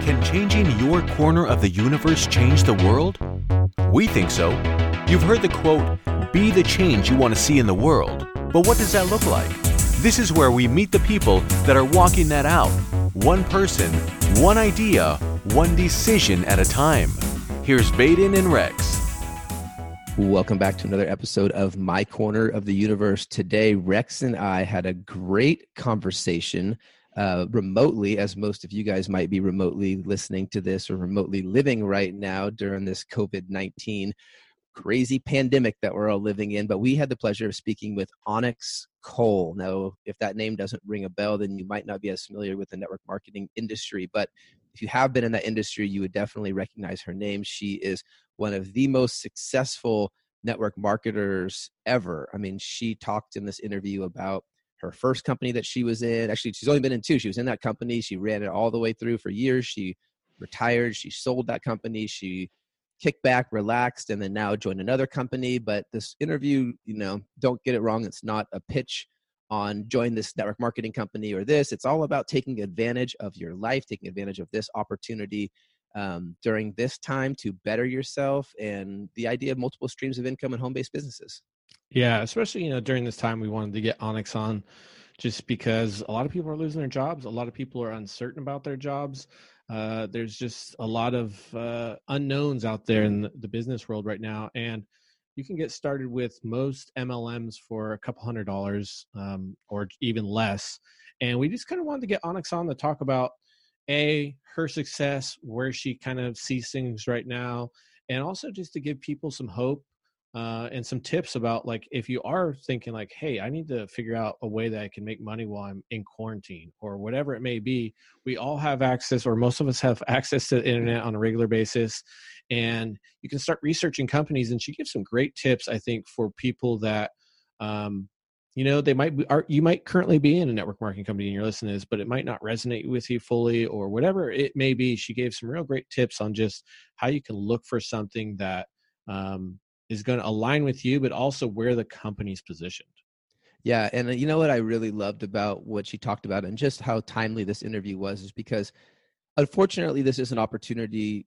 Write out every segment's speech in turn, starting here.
Can changing your corner of the universe change the world? We think so. You've heard the quote, be the change you want to see in the world. But what does that look like? This is where we meet the people that are walking that out. One person, one idea, one decision at a time. Here's Baden and Rex. Welcome back to another episode of My Corner of the Universe. Today, Rex and I had a great conversation uh, remotely, as most of you guys might be remotely listening to this or remotely living right now during this COVID 19 crazy pandemic that we're all living in. But we had the pleasure of speaking with Onyx Coale. Now, if that name doesn't ring a bell, then you might not be as familiar with the network marketing industry. But if you have been in that industry, you would definitely recognize her name. She is one of the most successful network marketers ever. I mean, she talked in this interview about her first company that she was in. Actually, she's only been in two. She was in that company. She ran it all the way through for years. She retired. She sold that company. She kicked back, relaxed, and then now joined another company. But this interview, you know, don't get it wrong. It's not a pitch on join this network marketing company or this. It's all about taking advantage of your life, taking advantage of this opportunity um, during this time to better yourself and the idea of multiple streams of income and home based businesses. Yeah, especially you know during this time we wanted to get Onyx on just because a lot of people are losing their jobs, a lot of people are uncertain about their jobs. Uh, there's just a lot of uh, unknowns out there in the, business world right now, and you can get started with most MLMs for a couple hundred dollars um, or even less. And we just kind of wanted to get Onyx on to talk about a her success, where she kind of sees things right now, and also just to give people some hope uh, and some tips about like if you are thinking like hey i need to figure out a way that i can make money while i'm in quarantine or whatever it may be we all have access or most of us have access to the internet on a regular basis and you can start researching companies and she gives some great tips i think for people that um, you know they might be are, you might currently be in a network marketing company and you're listening to this but it might not resonate with you fully or whatever it may be she gave some real great tips on just how you can look for something that um, is going to align with you, but also where the company's positioned. Yeah, and uh, you know what I really loved about what she talked about and just how timely this interview was is because unfortunately this is an opportunity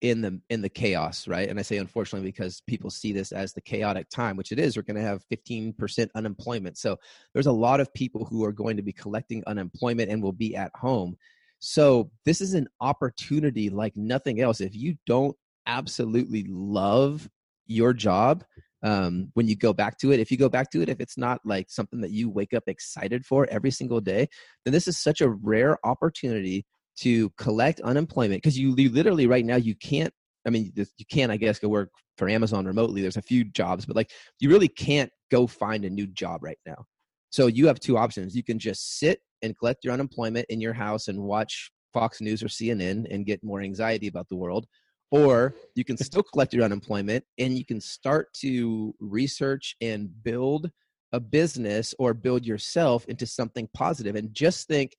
in the in the chaos, right? And I say unfortunately because people see this as the chaotic time, which it is. We're going to have 15% unemployment. So there's a lot of people who are going to be collecting unemployment and will be at home. So this is an opportunity like nothing else. If you don't absolutely love your job um, when you go back to it. If you go back to it, if it's not like something that you wake up excited for every single day, then this is such a rare opportunity to collect unemployment because you, you literally right now you can't. I mean, you can, I guess, go work for Amazon remotely. There's a few jobs, but like you really can't go find a new job right now. So you have two options. You can just sit and collect your unemployment in your house and watch Fox News or CNN and get more anxiety about the world, or you can still collect your unemployment and you can start to research and build a business or build yourself into something positive. And just think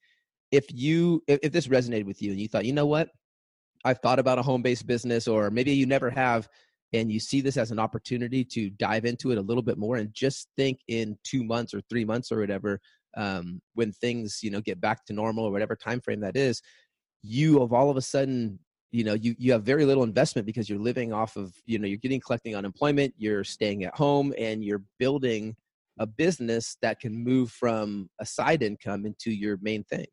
if you if, if this resonated with you and you thought you know what? I've thought about a home-based business or maybe you never have and you see this as an opportunity to dive into it a little bit more and just think in two months or three months or whatever um, when things you know get back to normal or whatever time frame that is you have all of a sudden you know you, you have very little investment because you're living off of you know you're getting collecting unemployment you're staying at home and you're building a business that can move from a side income into your main thing.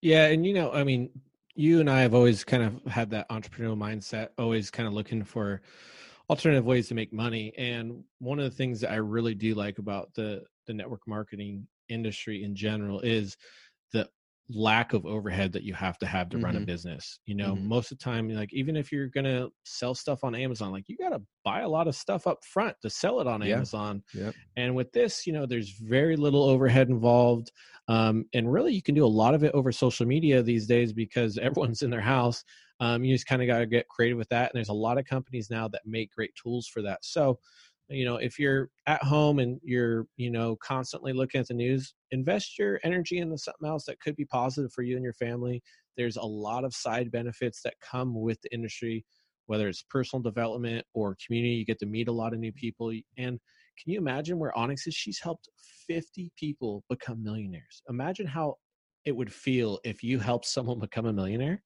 Yeah and you know i mean you and i have always kind of had that entrepreneurial mindset always kind of looking for alternative ways to make money and one of the things that i really do like about the the network marketing industry in general is the lack of overhead that you have to have to mm-hmm. run a mm-hmm. business you know mm-hmm. most of the time like even if you're gonna sell stuff on amazon like you gotta buy a lot of stuff up front to sell it on yeah. amazon yep. and with this you know there's very little overhead involved um, and really you can do a lot of it over social media these days because everyone's in their house um, you just kind of got to get creative with that and there's a lot of companies now that make great tools for that so you know if you're at home and you're you know constantly looking at the news invest your energy into something else that could be positive for you and your family. There's a lot of side benefits that come with the industry whether it's personal development or community you get to meet a lot of new people and can you imagine where onyx is? She's helped 50 people become millionaires. Imagine how it would feel if you helped someone become a millionaire.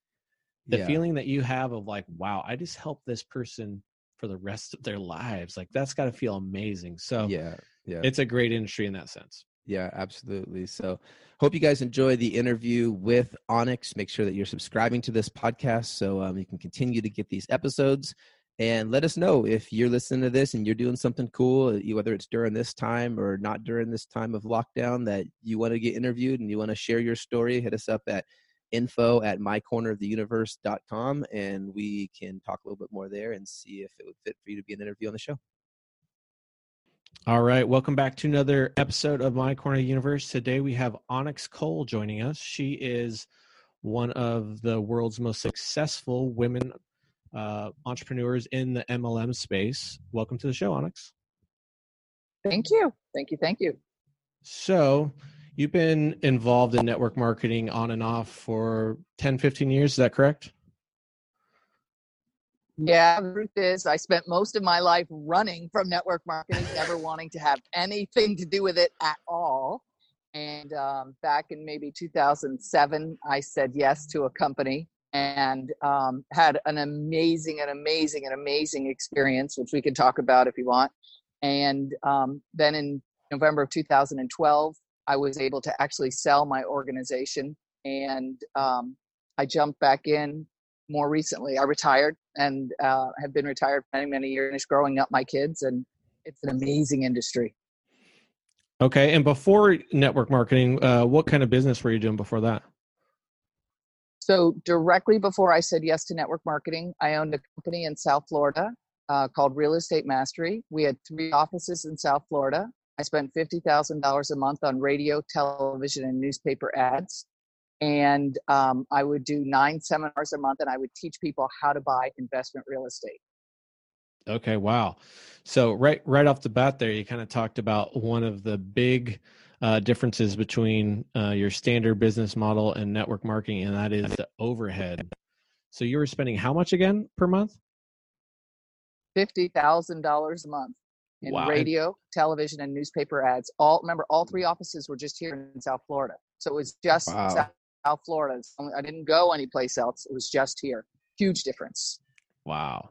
The Yeah. feeling that you have of like, wow, I just helped this person for the rest of their lives. Like that's got to feel amazing. So yeah yeah it's a great industry in that sense. Yeah, absolutely. So, hope you guys enjoy the interview with Onyx. Make sure that you're subscribing to this podcast so um, you can continue to get these episodes. And let us know if you're listening to this and you're doing something cool, uh, whether it's during this time or not during this time of lockdown, that you want to get interviewed and you want to share your story. Hit us up at info at mycorneroftheuniverse.com and we can talk a little bit more there and see if it would fit for you to be an interview on the show. All right, welcome back to another episode of My Corner of the Universe. Today we have Onyx Coale joining us. She is one of the world's most successful women uh, entrepreneurs in the MLM space. Welcome to the show, Onyx. Thank you. Thank you. Thank you. So, you've been involved in network marketing on and off for 10, 15 years. Is that correct? Yeah, the truth is, I spent most of my life running from network marketing, never wanting to have anything to do with it at all. And um, back in maybe 2007, I said yes to a company and um, had an amazing, an amazing, an amazing experience, which we can talk about if you want. And um, then in November of 2012, I was able to actually sell my organization and um, I jumped back in more recently. I retired and uh, have been retired for many, many years, growing up my kids, and it's an amazing industry. Okay. And before network marketing, uh, what kind of business were you doing before that? So, directly before I said yes to network marketing, I owned a company in South Florida uh, called Real Estate Mastery. We had three offices in South Florida. I spent $50,000 a month on radio, television, and newspaper ads. And um, I would do nine seminars a month and I would teach people how to buy investment real estate. Okay, wow. So right right off the bat there, you kind of talked about one of the big uh, differences between uh, your standard business model and network marketing, and that is the overhead. So you were spending how much again per month? $50,000 a month in Wow. radio, television, and newspaper ads. All remember, all three offices were just here in South Florida. So it was just Wow. South, South Florida. I didn't go anyplace else. It was just here. Huge difference. Wow.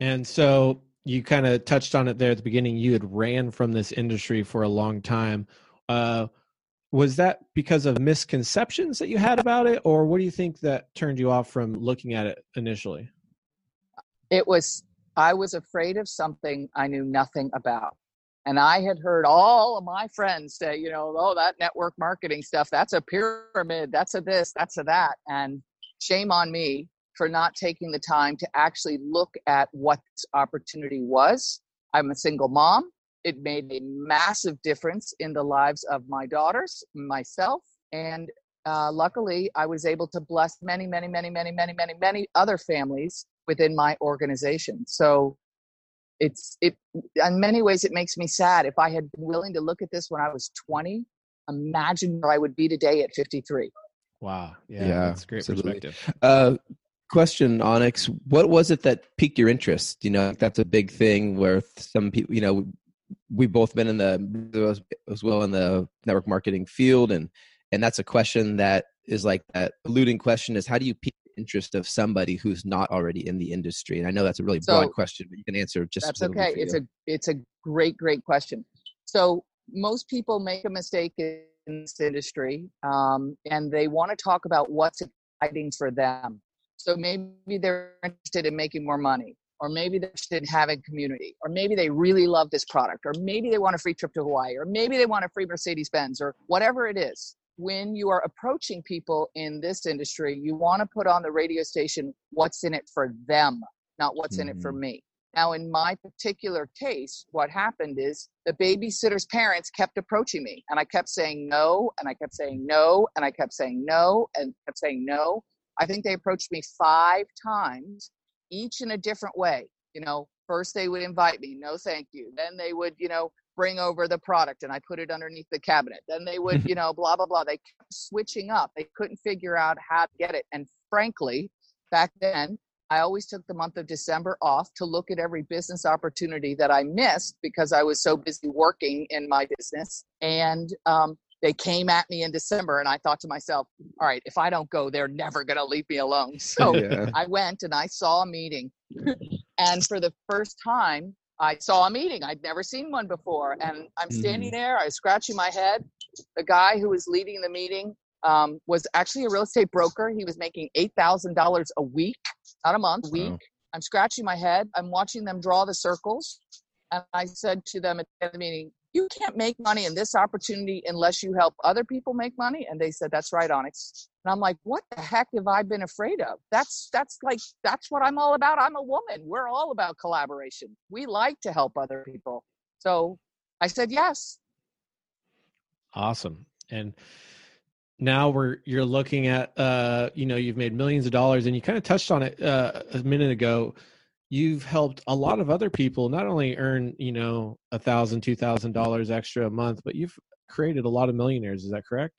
And so you kind of touched on it there at the beginning. You had ran from this industry for a long time. Uh, was that because of misconceptions that you had about it, or what do you think that turned you off from looking at it initially? It was, I was afraid of something I knew nothing about. And I had heard all of my friends say, you know, oh, that network marketing stuff, that's a pyramid, that's a this, that's a that. And shame on me for not taking the time to actually look at what this opportunity was. I'm a single mom. It made a massive difference in the lives of my daughters, myself, and uh, luckily I was able to bless many, many, many, many, many, many, many other families within my organization. So it's it in many ways it makes me sad. If I had been willing to look at this when I was 20, imagine where I would be today at 53. Wow. Yeah, Yeah, that's great absolutely. perspective. Uh, question, Onyx. What was it that piqued your interest? You know, that's a big thing where some people, you know, we've both been in the as well in the network marketing field, and and that's a question that is like that eluding question is how do you pique the interest of somebody who's not already in the industry? And I know that's a really broad question, but you can answer just That's okay. It's a it's a great great question. So most people make a mistake in this industry, um, and they want to talk about what's exciting for them. So maybe they're interested in making more money, or maybe they're interested in having community, or maybe they really love this product, or maybe they want a free trip to Hawaii, or maybe they want a free Mercedes Benz, or whatever it is. When you are approaching people in this industry, you want to put on the radio station what's in it for them, not what's in it for mm-hmm. me. Now, in my particular case, what happened is the babysitter's parents kept approaching me, and I kept saying no, and I kept saying no, and I kept saying no, and kept saying no. I think they approached me five times, each in a different way. You know, first they would invite me, no, thank you. Then they would, you know, bring over the product and I put it underneath the cabinet. Then they would, you know, blah, blah, blah. They kept switching up. They couldn't figure out how to get it. And frankly, back then, I always took the month of December off to look at every business opportunity that I missed because I was so busy working in my business. And um, they came at me in December, and I thought to myself, all right, if I don't go, they're never going to leave me alone. So Yeah. I went and I saw a meeting. and for the first time, I saw a meeting. I'd never seen one before. And I'm standing there, I was scratching my head. The guy who was leading the meeting um, was actually a real estate broker. He was making $8,000 a week, not a month, week. Wow. I'm scratching my head. I'm watching them draw the circles. And I said to them at the end of the meeting, you can't make money in this opportunity unless you help other people make money. And they said, that's right, Onyx. And I'm like, what the heck have I been afraid of? That's that's like that's what I'm all about. I'm a woman. We're all about collaboration. We like to help other people. So I said yes. Awesome. And now we're you're looking at uh you know you've made millions of dollars and you kind of touched on it uh, a minute ago you've helped a lot of other people not only earn you know a thousand two thousand dollars extra a month but you've created a lot of millionaires is that correct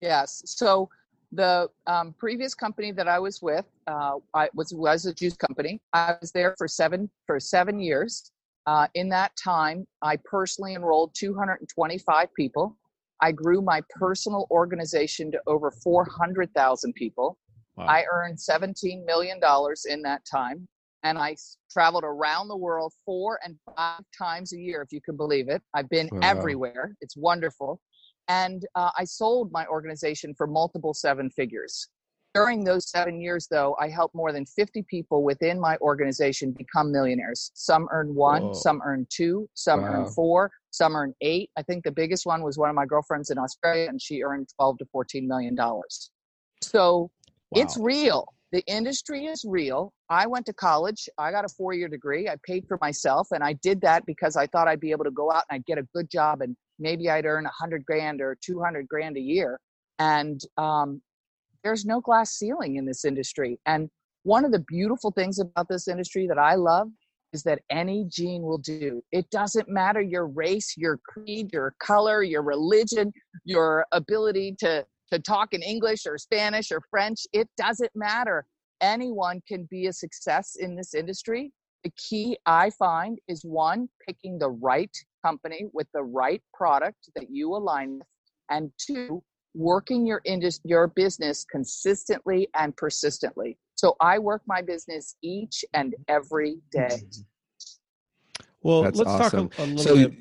Yes. So the um, previous company that I was with uh, I was was a juice company. I was there for seven for seven years. Uh, in that time, I personally enrolled 225 people. I grew my personal organization to over 400,000 people. wow. I earned 17 million dollars in that time, and I traveled around the world four and five times a year, if you can believe it. I've been Wow. everywhere. It's wonderful, and uh, I sold my organization for multiple seven figures. During those seven years, though, I helped more than 50 people within my organization become millionaires. Some earn one, Whoa. some earn two, some earn Wow. four, some earn eight. I think the biggest one was one of my girlfriends in Australia, and she earned 12 to 14 million dollars. So it's real. The industry is real. I went to college. I got a four year degree. I paid for myself, and I did that because I thought I'd be able to go out and I'd get a good job and maybe I'd earn a hundred grand or 200 grand a year. And um, there's no glass ceiling in this industry. And one of the beautiful things about this industry that I love is that any gene will do. It doesn't matter your race, your creed, your color, your religion, your ability to to talk in English or Spanish or French. It doesn't matter. Anyone can be a success in this industry. The key I find is one, picking the right company with the right product that you align with, and two, working your indus- your business consistently and persistently. So I work my business each and every day. well That's let's awesome. talk a, a little So, bit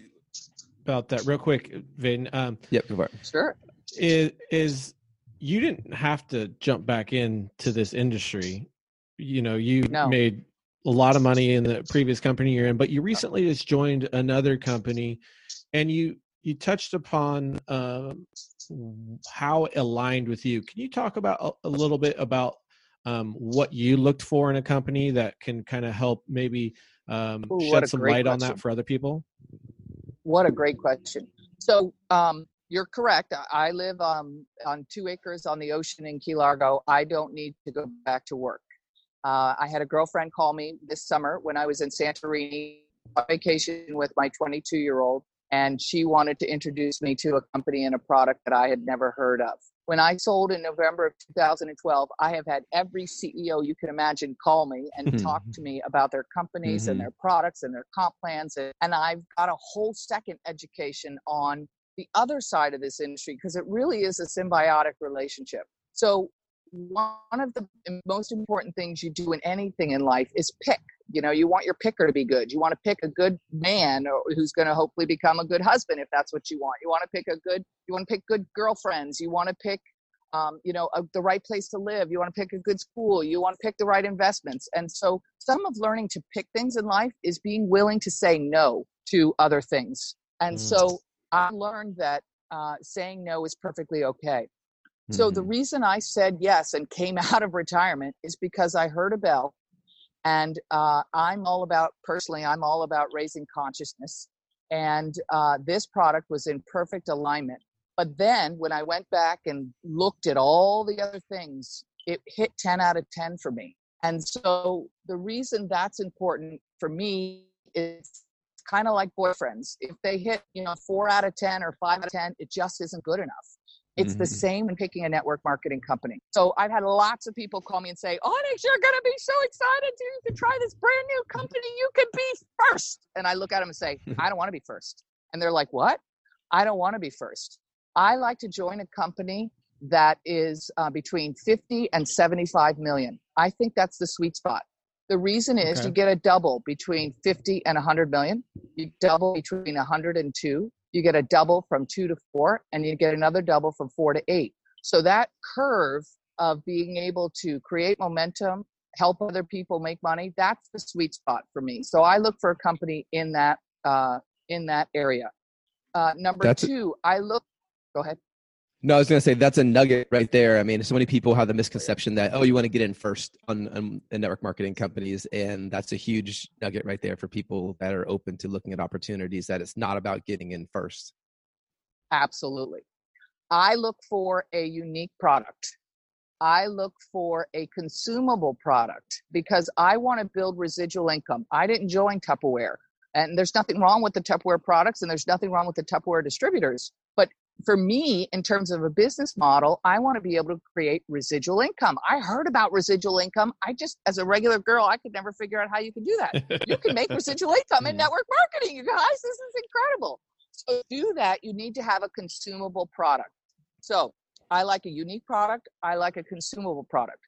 about that real quick Vin. um yep, go for it. Sure. Is is you didn't have to jump back into this industry. You know, you No. made a lot of money in the previous company you're in, but you recently just joined another company, and you you touched upon um, how aligned with you. Can you talk about a, a little bit about um, what you looked for in a company that can kind of help maybe um, Ooh, shed some light on that for other people? What a great question. So um, you're correct. I- live um, on two acres on the ocean in Key Largo. I don't need to go back to work. Uh, I had a girlfriend call me this summer when I was in Santorini on vacation with my 22 year old, and she wanted to introduce me to a company and a product that I had never heard of. When I sold in November of 2012, I have had every CEO you can imagine call me and talk to me about their companies Mhm. and their products and their comp plans. And I've got a whole second education on the other side of this industry because it really is a symbiotic relationship. So one of the most important things you do in anything in life is pick. You know, you want your picker to be good. You want to pick a good man who's going to hopefully become a good husband if that's what you want. You want to pick a good. You want to pick good girlfriends. You want to pick, um, you know, a, the right place to live. You want to pick a good school. You want to pick the right investments. And so, some of learning to pick things in life is being willing to say no to other things. And Mm. so, I learned that uh, saying no is perfectly okay. So the Mhm. reason I said yes and came out of retirement is because I heard a bell, and uh, I'm all about personally. I'm all about raising consciousness, and uh, this product was in perfect alignment. But then when I went back and looked at all the other things, it hit 10 out of 10 for me. And so the reason that's important for me is kind of like boyfriends. If they hit, you know, four out of 10 or five out of 10, it just isn't good enough. It's the Mhm. same when picking a network marketing company. So I've had lots of people call me and say, Onyx, you're going to be so excited to, to try this brand new company. You could be first. And I look at them and say, I don't want to be first. And they're like, what? I don't want to be first. I like to join a company that is uh, between 50 and 75 million. I think that's the sweet spot. The reason is okay. you get a double between 50 and 100 million. You double between 100 and 2. You get a double from 2 to 4 and you get another double from 4 to 8. So that curve of being able to create momentum, help other people make money, that's the sweet spot for me. So I look for a company in that uh, in that area. Uh, number that's 2, a- I look go ahead. No, I was going to say that's a nugget right there. I mean, so many people have the misconception that oh, you want to get in first on, on network marketing companies, and that's a huge nugget right there for people that are open to looking at opportunities. That it's not about getting in first. Absolutely, I look for a unique product. I look for a consumable product because I want to build residual income. I didn't join Tupperware, and there's nothing wrong with the Tupperware products, and there's nothing wrong with the Tupperware distributors. For me, in terms of a business model, I want to be able to create residual income. I heard about residual income. I just, as a regular girl, I could never figure out how you can do that. you can make residual income in network marketing, you guys. This is incredible. So, to do that, you need to have a consumable product. So, I like a unique product. I like a consumable product.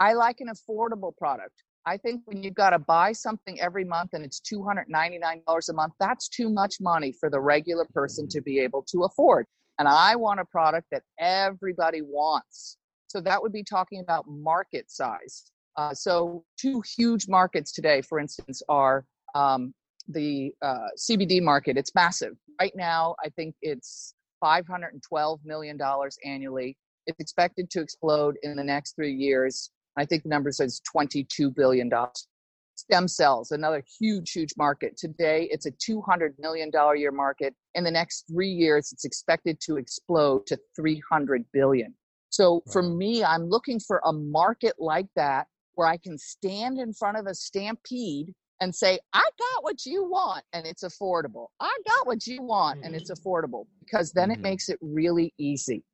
I like an affordable product. I think when you've got to buy something every month and it's $299 a month, that's too much money for the regular person mm-hmm. to be able to afford. And I want a product that everybody wants. So that would be talking about market size. Uh, so, two huge markets today, for instance, are um, the uh, CBD market. It's massive. Right now, I think it's $512 million annually. It's expected to explode in the next three years. I think the number says $22 billion. Stem cells, another huge, huge market. Today, it's a $200 million year market. In the next three years, it's expected to explode to 300 billion. So for me, I'm looking for a market like that where I can stand in front of a stampede and say, I got what you want and it's affordable. I got what you want and it's mm-hmm. affordable because then mm-hmm. it makes it really easy.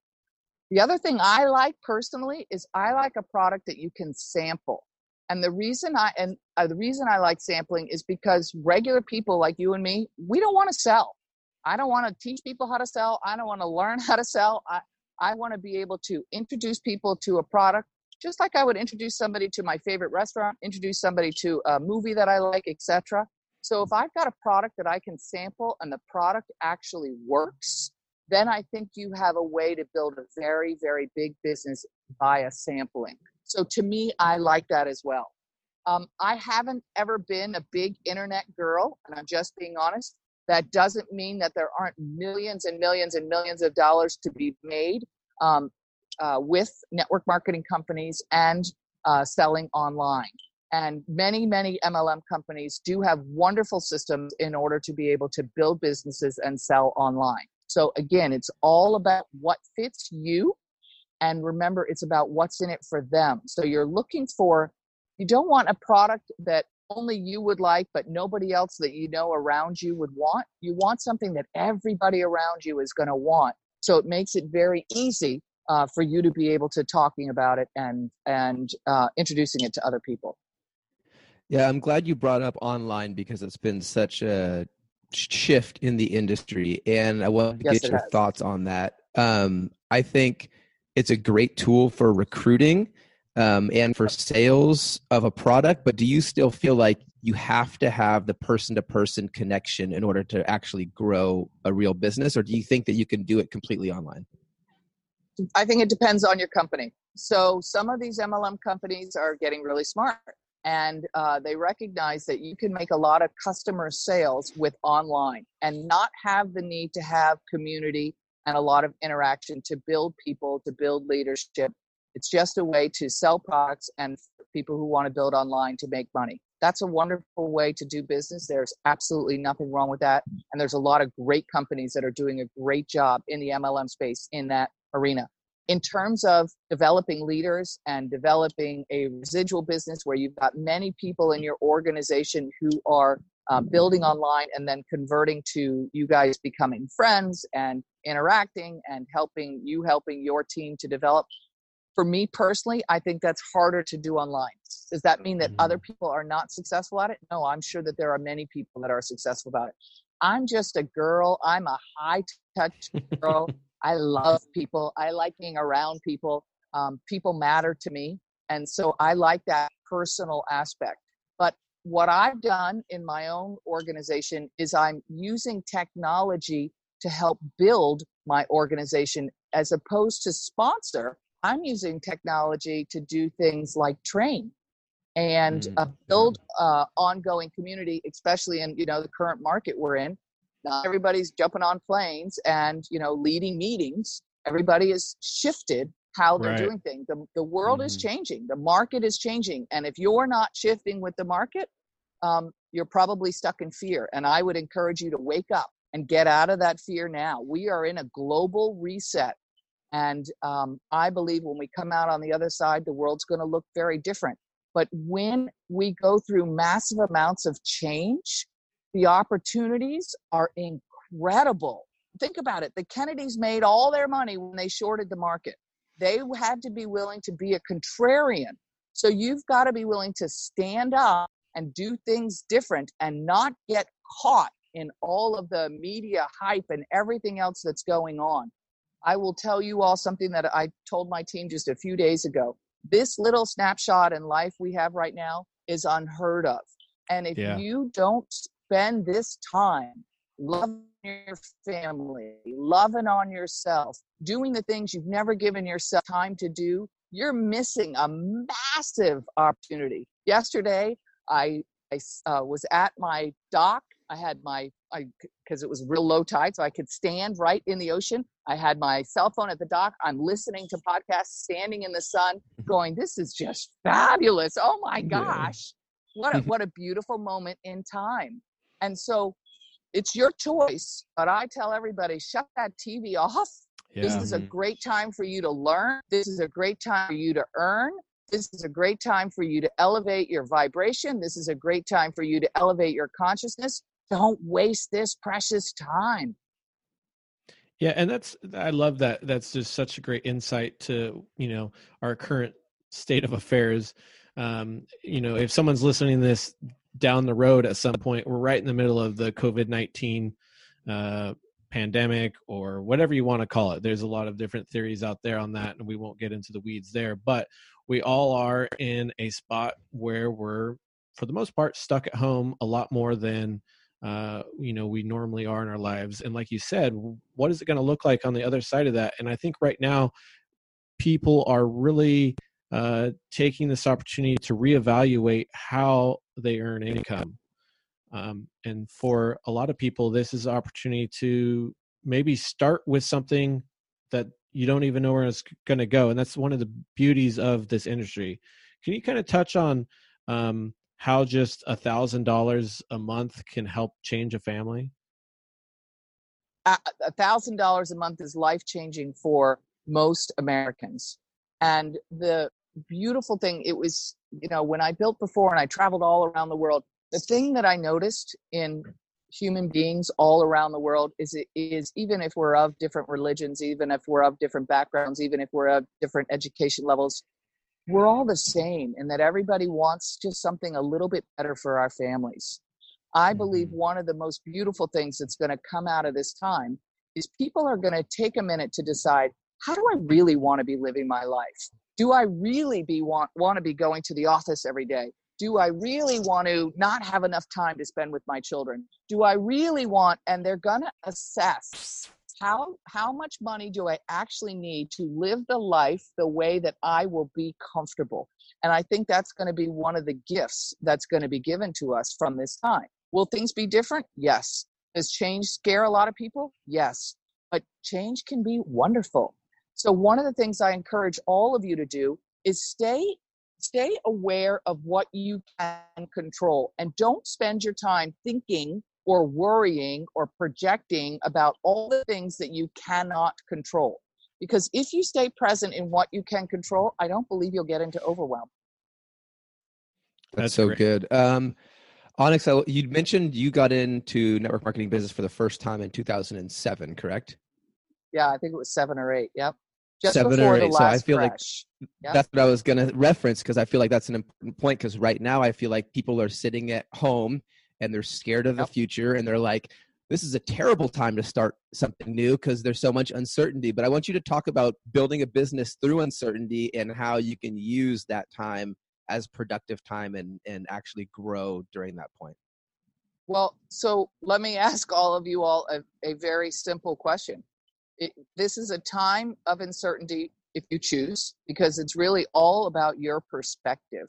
The other thing I like personally is I like a product that you can sample. And the reason I and uh, the reason I like sampling is because regular people like you and me, we don't want to sell. I don't want to teach people how to sell. I don't want to learn how to sell. I I want to be able to introduce people to a product just like I would introduce somebody to my favorite restaurant, introduce somebody to a movie that I like, etc. So if I've got a product that I can sample and the product actually works, then I think you have a way to build a very, very big business via sampling. So to me, I like that as well. Um, I haven't ever been a big internet girl, and I'm just being honest. That doesn't mean that there aren't millions and millions and millions of dollars to be made um, uh, with network marketing companies and uh, selling online. And many, many MLM companies do have wonderful systems in order to be able to build businesses and sell online. So, again, it's all about what fits you and remember it's about what's in it for them. So you're looking for you don't want a product that only you would like but nobody else that you know around you would want. You want something that everybody around you is going to want. So it makes it very easy uh, for you to be able to talking about it and and uh, introducing it to other people. Yeah i'm glad you brought up online because it's been such a shift in the industry and i want to yes, get your has. thoughts on that. Um, i think it's a great tool for recruiting um, and for sales of a product but do you still feel like you have to have the person to person connection in order to actually grow a real business or do you think that you can do it completely online? I think it depends on your company. So some of these mlm companies are getting really smart and uh, they recognize that you can make a lot of customer sales with online and not have the need to have community and a lot of interaction to build people, to build leadership. It's just a way to sell products and people who want to build online to make money. That's a wonderful way to do business. There's absolutely nothing wrong with that. And there's a lot of great companies that are doing a great job in the MLM space in that arena. In terms of developing leaders and developing a residual business where you've got many people in your organization who are uh, building online and then converting to you guys becoming friends and interacting and helping you helping your team to develop for me personally i think that's harder to do online does that mean that mm-hmm. other people are not successful at it no i'm sure that there are many people that are successful about it i'm just a girl i'm a high touch girl I love people. I like being around people. Um, people matter to me. And so I like that personal aspect. What I've done in my own organization is I'm using technology to help build my organization as opposed to sponsor. I'm using technology to do things like train and uh, build uh, ongoing community, especially in you know the current market we're in. Not everybody's jumping on planes and you know leading meetings. Everybody has shifted how they're Right. doing things. The, the world is Mhm. changing. The market is changing, and if you're not shifting with the market, um, you're probably stuck in fear. And I would encourage you to wake up and get out of that fear now. We are in a global reset. And um, I believe when we come out on the other side, the world's going to look very different. But when we go through massive amounts of change, the opportunities are incredible. Think about it. The Kennedys made all their money when they shorted the market. They had to be willing to be a contrarian. So you've got to be willing to stand up and do things different and not get caught in all of the media hype and everything else that's going on. I will tell you all something that I told my team just a few days ago. This little snapshot in life we have right now is unheard of. And if Yeah. you don't spend this time loving your family, loving on yourself, doing the things you've never given yourself time to do, you're missing a massive opportunity. Yesterday, I uh, was at my dock. I had my, because it was real low tide, so I could stand right in the ocean. I had my cell phone at the dock. I'm listening to podcasts, standing in the sun, going, "This is just fabulous! Oh my Yeah. gosh, what a, what a beautiful moment in time!" And so, it's your choice. But I tell everybody, shut that TV off. This is a great time for you to learn. This is a great time for you to earn. This is a great time for you to elevate your vibration. This is a great time for you to elevate your consciousness. Don't waste this precious time. Yeah, and that's I love that. That's just such a great insight to you know our current state of affairs. Um, you know, if someone's listening to this down the road at some point, we're right in the middle of the COVID nineteen uh, pandemic or whatever you want to call it. There's a lot of different theories out there on that, and we won't get into the weeds there. But we all are in a spot where we're, for the most part, stuck at home a lot more than uh, you know we normally are in our lives and like you said what is it going to look like on the other side of that and i think right now people are really uh, taking this opportunity to reevaluate how they earn income. Um, and for a lot of people this is an opportunity to maybe start with something that you don't even know where it's going to go and that's one of the beauties of this industry. Can you kind of touch on um, how just a thousand dollars a month can help change a family? A thousand dollars a month is life changing for most Americans. And the beautiful thing, it was, you know, when I built before and I traveled all around the world, the thing that I noticed in human beings all around the world is it is even if we're of different religions, even if we're of different backgrounds, even if we're of different education levels, we're all the same in that everybody wants just something a little bit better for our families. I believe Mhm. one of the most beautiful things that's going to come out of this time is people are going to take a minute to decide how do I really want to be living my life? Do I really be want, want to be going to the office every day? Do I really want to not have enough time to spend with my children? Do I really want and they're going to assess how how much money do I actually need to live the life the way that I will be comfortable? And I think that's going to be one of the gifts that's going to be given to us from this time. Will things be different? Yes. Does change scare a lot of people? Yes. But change can be wonderful. So one of the things I encourage all of you to do is stay stay aware of what you can control and don't spend your time thinking or worrying or projecting about all the things that you cannot control. Because if you stay present in what you can control, I don't believe you'll get into overwhelm. That's, That's so great. good. Um, Onyx, I, you mentioned you got into network marketing business for the first time in 2007, correct? Yeah, I think it was seven or eight. Yep. Just Seven or eight, so I feel like. Yep. That's what I was going to reference because I feel like that's an important point. Because right now, I feel like people are sitting at home and they're scared of the future and they're like, this is a terrible time to start something new because there's so much uncertainty. But I want you to talk about building a business through uncertainty and how you can use that time as productive time and, and actually grow during that point. Well, so let me ask all of you all a, a very simple question. It, this is a time of uncertainty if you choose, because it's really all about your perspective.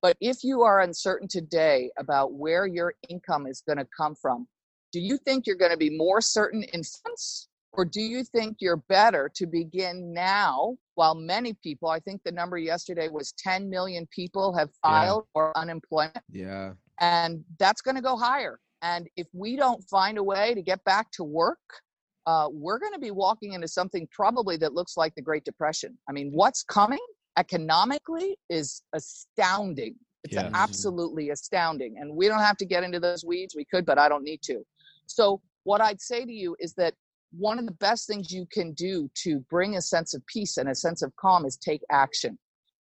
But if you are uncertain today about where your income is going to come from, do you think you're going to be more certain in months? Or do you think you're better to begin now while many people, I think the number yesterday was 10 million people have filed yeah. for unemployment? Yeah. And that's going to go higher. And if we don't find a way to get back to work, uh, we're going to be walking into something probably that looks like the Great Depression. I mean, what's coming economically is astounding. It's yes. absolutely astounding. And we don't have to get into those weeds. We could, but I don't need to. So, what I'd say to you is that one of the best things you can do to bring a sense of peace and a sense of calm is take action.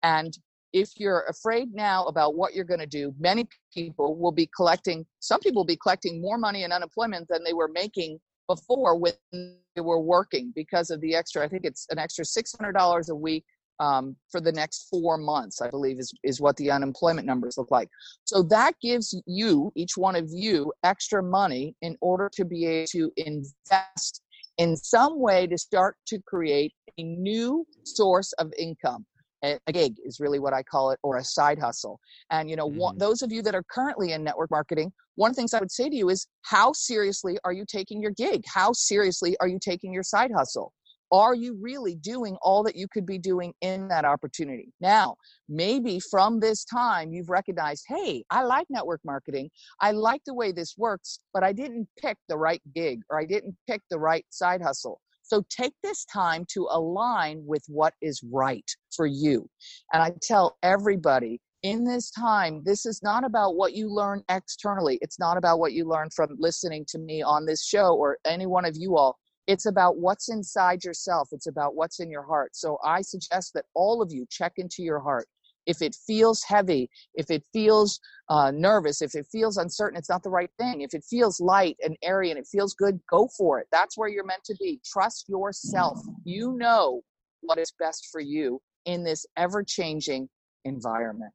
And if you're afraid now about what you're going to do, many people will be collecting, some people will be collecting more money in unemployment than they were making before when they were working because of the extra, I think it's an extra $600 a week um, for the next four months, I believe is, is what the unemployment numbers look like. So that gives you, each one of you, extra money in order to be able to invest in some way to start to create a new source of income a gig is really what I call it, or a side hustle. And you know, mm-hmm. one, those of you that are currently in network marketing, one of the things I would say to you is, how seriously are you taking your gig? How seriously are you taking your side hustle? Are you really doing all that you could be doing in that opportunity? Now, maybe from this time you've recognized, hey, I like network marketing. I like the way this works, but I didn't pick the right gig or I didn't pick the right side hustle. So take this time to align with what is right for you. And I tell everybody in this time, this is not about what you learn externally. It's not about what you learn from listening to me on this show or any one of you all. It's about what's inside yourself. It's about what's in your heart. So I suggest that all of you check into your heart if it feels heavy, if it feels uh, nervous, if it feels uncertain, it's not the right thing. If it feels light and airy and it feels good, go for it. That's where you're meant to be. Trust yourself. You know what is best for you in this ever changing environment.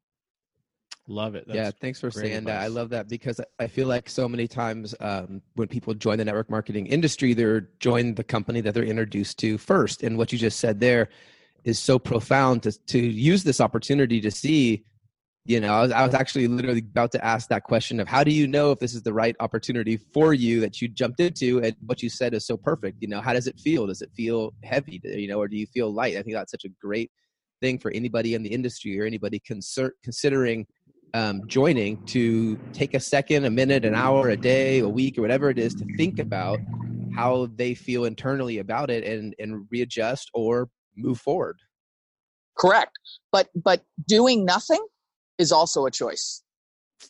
Love it. That's yeah, thanks for saying advice. that. I love that because I feel like so many times um, when people join the network marketing industry, they're join the company that they're introduced to first. And what you just said there is so profound to to use this opportunity to see you know I was, I was actually literally about to ask that question of how do you know if this is the right opportunity for you that you jumped into and what you said is so perfect you know? How does it feel? Does it feel heavy you know or do you feel light? I think that's such a great thing for anybody in the industry or anybody conser- considering um, joining to take a second a minute an hour a day a week or whatever it is to think about how they feel internally about it and and readjust or move forward correct but but doing nothing is also a choice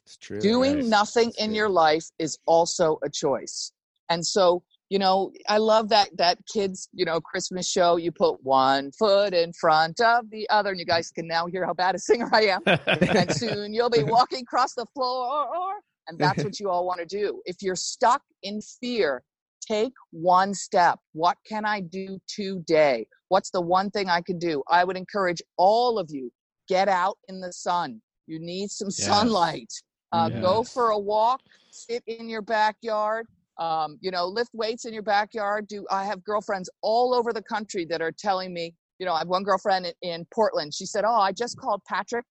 it's true doing right. nothing in true. your life is also a choice and so you know i love that that kids you know christmas show you put one foot in front of the other and you guys can now hear how bad a singer i am and soon you'll be walking across the floor and that's what you all want to do if you're stuck in fear take one step. What can I do today? What's the one thing I can do? I would encourage all of you get out in the sun. You need some yes. sunlight. Uh, yes. Go for a walk, sit in your backyard. Um, you know, lift weights in your backyard. Do I have girlfriends all over the country that are telling me? You know, I have one girlfriend in, in Portland. She said, "Oh, I just called Patrick,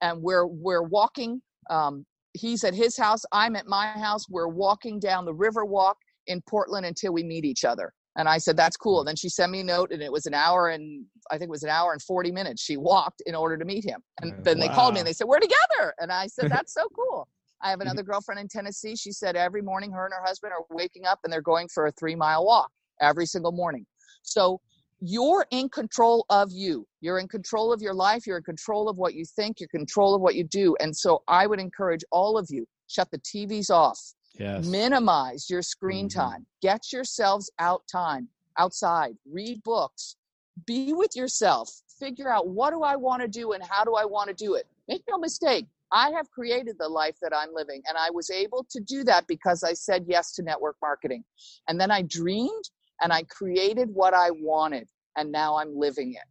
and we're we're walking. Um, he's at his house. I'm at my house. We're walking down the river walk in Portland until we meet each other. And I said, that's cool. Mm. Then she sent me a note and it was an hour and I think it was an hour and 40 minutes. She walked in order to meet him. And then wow. they called me and they said, we're together. And I said, that's so cool. I have another girlfriend in Tennessee. She said every morning her and her husband are waking up and they're going for a three mile walk every single morning. So you're in control of you. You're in control of your life. You're in control of what you think. You're in control of what you do. And so I would encourage all of you shut the TVs off Yes. Minimize your screen mm-hmm. time. Get yourselves out time outside. Read books. Be with yourself. Figure out what do I want to do and how do I want to do it. Make no mistake, I have created the life that I'm living. And I was able to do that because I said yes to network marketing. And then I dreamed and I created what I wanted. And now I'm living it.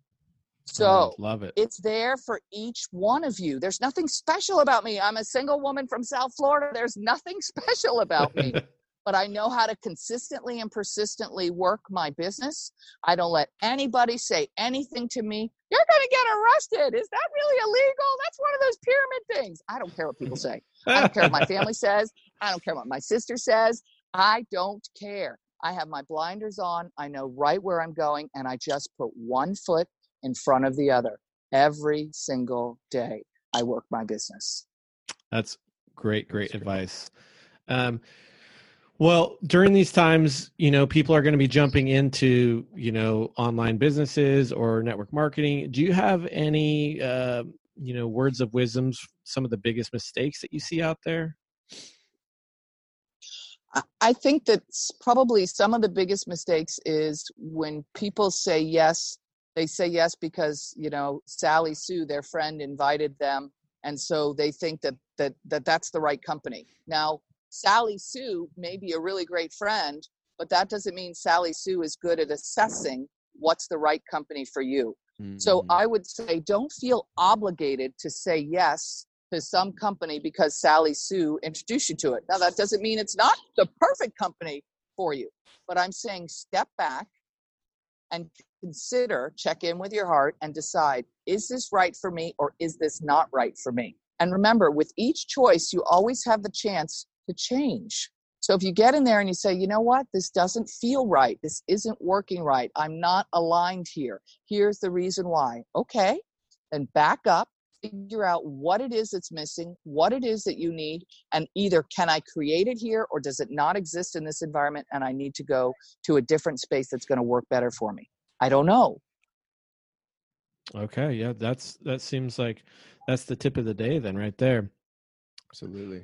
So oh, love it. It's there for each one of you. There's nothing special about me. I'm a single woman from South Florida. There's nothing special about me. but I know how to consistently and persistently work my business. I don't let anybody say anything to me. You're going to get arrested. Is that really illegal? That's one of those pyramid things. I don't care what people say. I don't care what my family says. I don't care what my sister says. I don't care. I have my blinders on. I know right where I'm going, and I just put one foot in front of the other every single day. I work my business. That's great, great That's advice. Um, well, during these times, you know, people are going to be jumping into, you know, online businesses or network marketing. Do you have any, uh, you know, words of wisdoms, some of the biggest mistakes that you see out there? I think that probably some of the biggest mistakes is when people say yes, they say yes because, you know, Sally Sue, their friend, invited them. And so they think that, that, that that's the right company. Now, Sally Sue may be a really great friend, but that doesn't mean Sally Sue is good at assessing what's the right company for you. Mm-hmm. So I would say don't feel obligated to say yes to some company because Sally Sue introduced you to it. Now, that doesn't mean it's not the perfect company for you, but I'm saying step back and consider, check in with your heart and decide is this right for me or is this not right for me? And remember, with each choice, you always have the chance to change. So if you get in there and you say, you know what, this doesn't feel right, this isn't working right, I'm not aligned here, here's the reason why. Okay, then back up, figure out what it is that's missing, what it is that you need, and either can I create it here or does it not exist in this environment and I need to go to a different space that's going to work better for me? I don't know. Okay, yeah, that's that seems like that's the tip of the day then right there. Absolutely.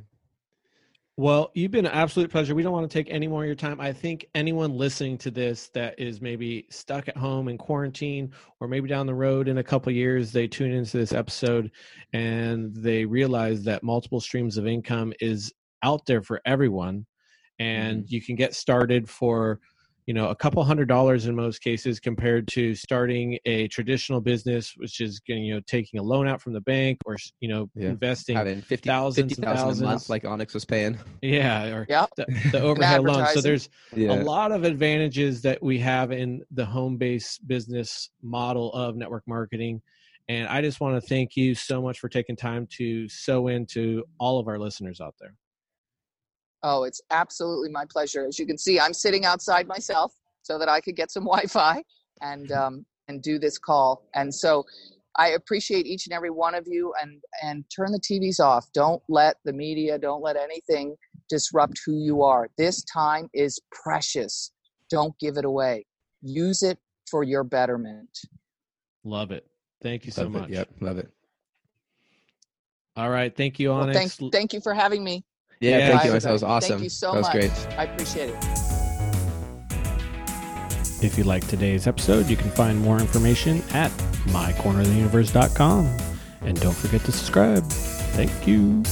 Well, you've been an absolute pleasure. We don't want to take any more of your time. I think anyone listening to this that is maybe stuck at home in quarantine, or maybe down the road in a couple years, they tune into this episode and they realize that multiple streams of income is out there for everyone, and mm-hmm. you can get started for you know a couple hundred dollars in most cases compared to starting a traditional business which is you know taking a loan out from the bank or you know yeah. investing Having 50, thousands 50, thousands a month like onyx was paying yeah or yeah. the, the overhead loan so there's yeah. a lot of advantages that we have in the home based business model of network marketing and i just want to thank you so much for taking time to sow into all of our listeners out there Oh, it's absolutely my pleasure. As you can see, I'm sitting outside myself so that I could get some Wi-Fi and um, and do this call. And so I appreciate each and every one of you and and turn the TVs off. Don't let the media, don't let anything disrupt who you are. This time is precious. Don't give it away. Use it for your betterment. Love it. Thank you so love much. It. Yep, love it. All right, thank you, Onyx. Well, thank, thank you for having me. Yeah, yeah thank you. That was awesome. Thank you so that was much. great. I appreciate it. If you like today's episode, you can find more information at mycorneroftheuniverse.com. And don't forget to subscribe. Thank you.